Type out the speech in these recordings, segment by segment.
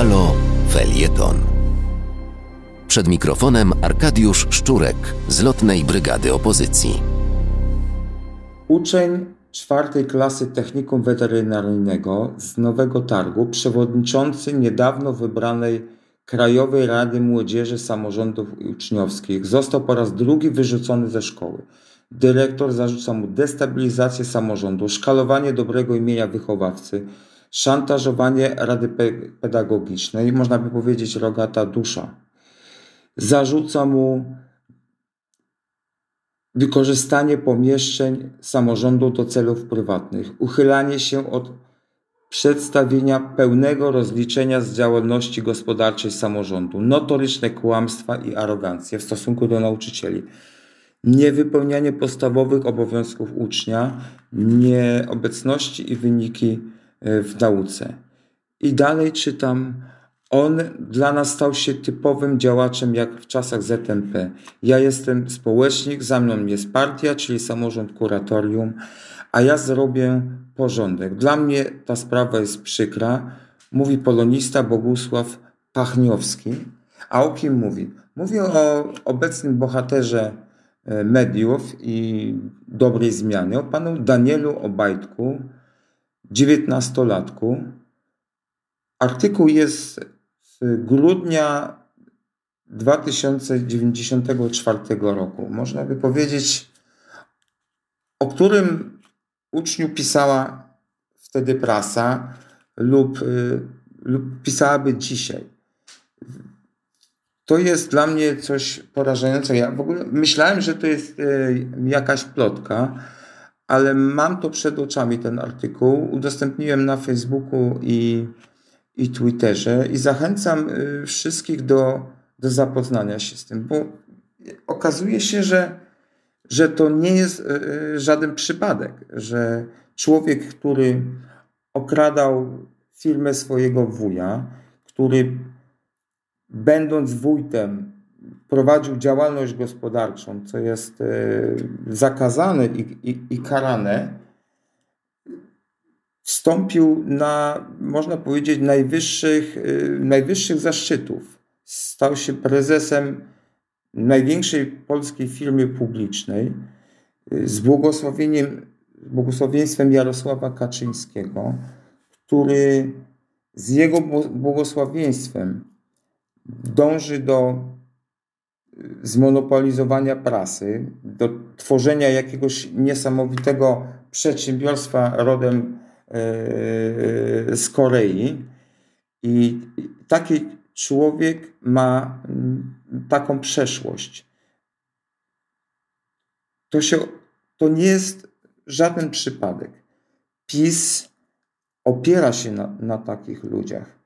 Halo Felieton. Przed mikrofonem Arkadiusz Szczurek z Lotnej Brygady Opozycji. Uczeń czwartej klasy Technikum Weterynaryjnego z Nowego Targu, przewodniczący niedawno wybranej Krajowej Rady Młodzieży Samorządów Uczniowskich, został po raz drugi wyrzucony ze szkoły. Dyrektor zarzuca mu destabilizację samorządu, szkalowanie dobrego imienia wychowawcy, szantażowanie Rady Pedagogicznej, można by powiedzieć rogata dusza. Zarzuca mu wykorzystanie pomieszczeń samorządu do celów prywatnych, uchylanie się od przedstawienia pełnego rozliczenia z działalności gospodarczej samorządu, notoryczne kłamstwa i arogancję w stosunku do nauczycieli, niewypełnianie podstawowych obowiązków ucznia, nieobecności i wyniki w nauce. I dalej czytam, on dla nas stał się typowym działaczem jak w czasach ZMP. Ja jestem społecznik, za mną jest partia, czyli samorząd kuratorium, a ja zrobię porządek. Dla mnie ta sprawa jest przykra, mówi polonista Bogusław Pachniowski. A o kim mówi? Mówi o obecnym bohaterze e, mediów i dobrej zmiany, o panu Danielu Obajtku, dziewiętnastolatku. Artykuł jest z grudnia 2094 roku. Można by powiedzieć, o którym uczniu pisała wtedy prasa lub, y, lub pisałaby dzisiaj. To jest dla mnie coś porażającego. Ja w ogóle myślałem, że to jest y, jakaś plotka, ale mam to przed oczami, ten artykuł. Udostępniłem na Facebooku i, i Twitterze i zachęcam y, wszystkich do, do zapoznania się z tym, bo okazuje się, że że to nie jest e, e, żaden przypadek, że człowiek, który okradał firmę swojego wuja, który będąc wójtem prowadził działalność gospodarczą, co jest e, zakazane i, i, i karane, wstąpił na, można powiedzieć, najwyższych, najwyższych zaszczytów. Stał się prezesem największej polskiej firmy publicznej z błogosławieniem, błogosławieństwem Jarosława Kaczyńskiego, który z jego błogosławieństwem dąży do zmonopolizowania prasy, do tworzenia jakiegoś niesamowitego przedsiębiorstwa rodem e, z Korei. I taki człowiek ma taką przeszłość. To, się, to nie jest żaden przypadek. PiS opiera się na, na takich ludziach.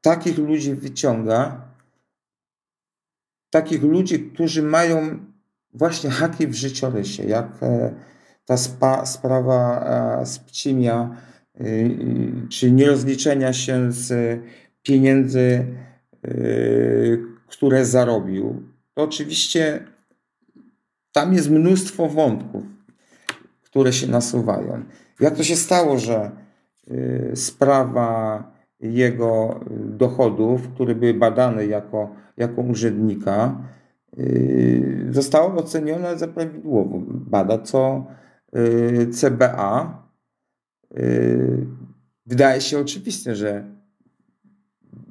Takich ludzi wyciąga, takich ludzi, którzy mają właśnie haki w życiorysie, jak e, ta spa, sprawa e, z Pcimia, y, czy nierozliczenia się z pieniędzy y, które zarobił, to oczywiście tam jest mnóstwo wątków, które się nasuwają. Jak to się stało, że y, sprawa jego dochodów, które były badane jako, jako urzędnika, y, została oceniona za prawidłowo. Bada co y, CBA. Wydaje się oczywiste, że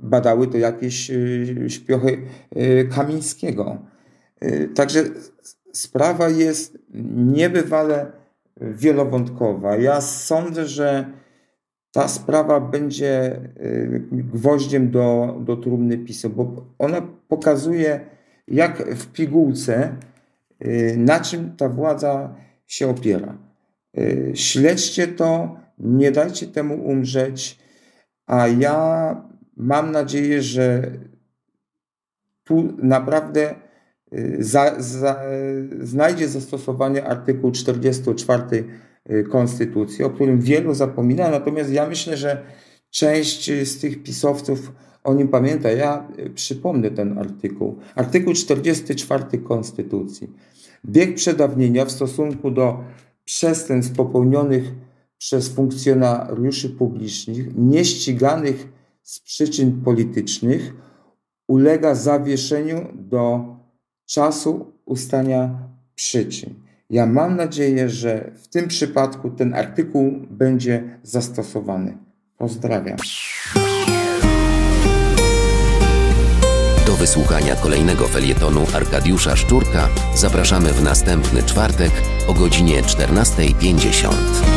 badały to jakieś y, śpiochy y, Kamińskiego. Y, także sprawa jest niebywale wielowątkowa. Ja sądzę, że ta sprawa będzie gwoździem do, do trumny PiSu, bo ona pokazuje, jak w pigułce, na czym ta władza się opiera. Śledźcie to, nie dajcie temu umrzeć, a ja mam nadzieję, że tu naprawdę y, za, za, znajdzie zastosowanie artykuł 44 y, Konstytucji, o którym wielu zapomina, natomiast ja myślę, że część z tych pisowców o nim pamięta. Ja y, przypomnę ten artykuł. Artykuł 44 Konstytucji. Bieg przedawnienia w stosunku do przestępstw popełnionych przez funkcjonariuszy publicznych, nieściganych z przyczyn politycznych ulega zawieszeniu do czasu ustania przyczyn. Ja mam nadzieję, że w tym przypadku ten artykuł będzie zastosowany. Pozdrawiam. Do wysłuchania kolejnego felietonu Arkadiusza Szczurka zapraszamy w następny czwartek o godzinie 14.50.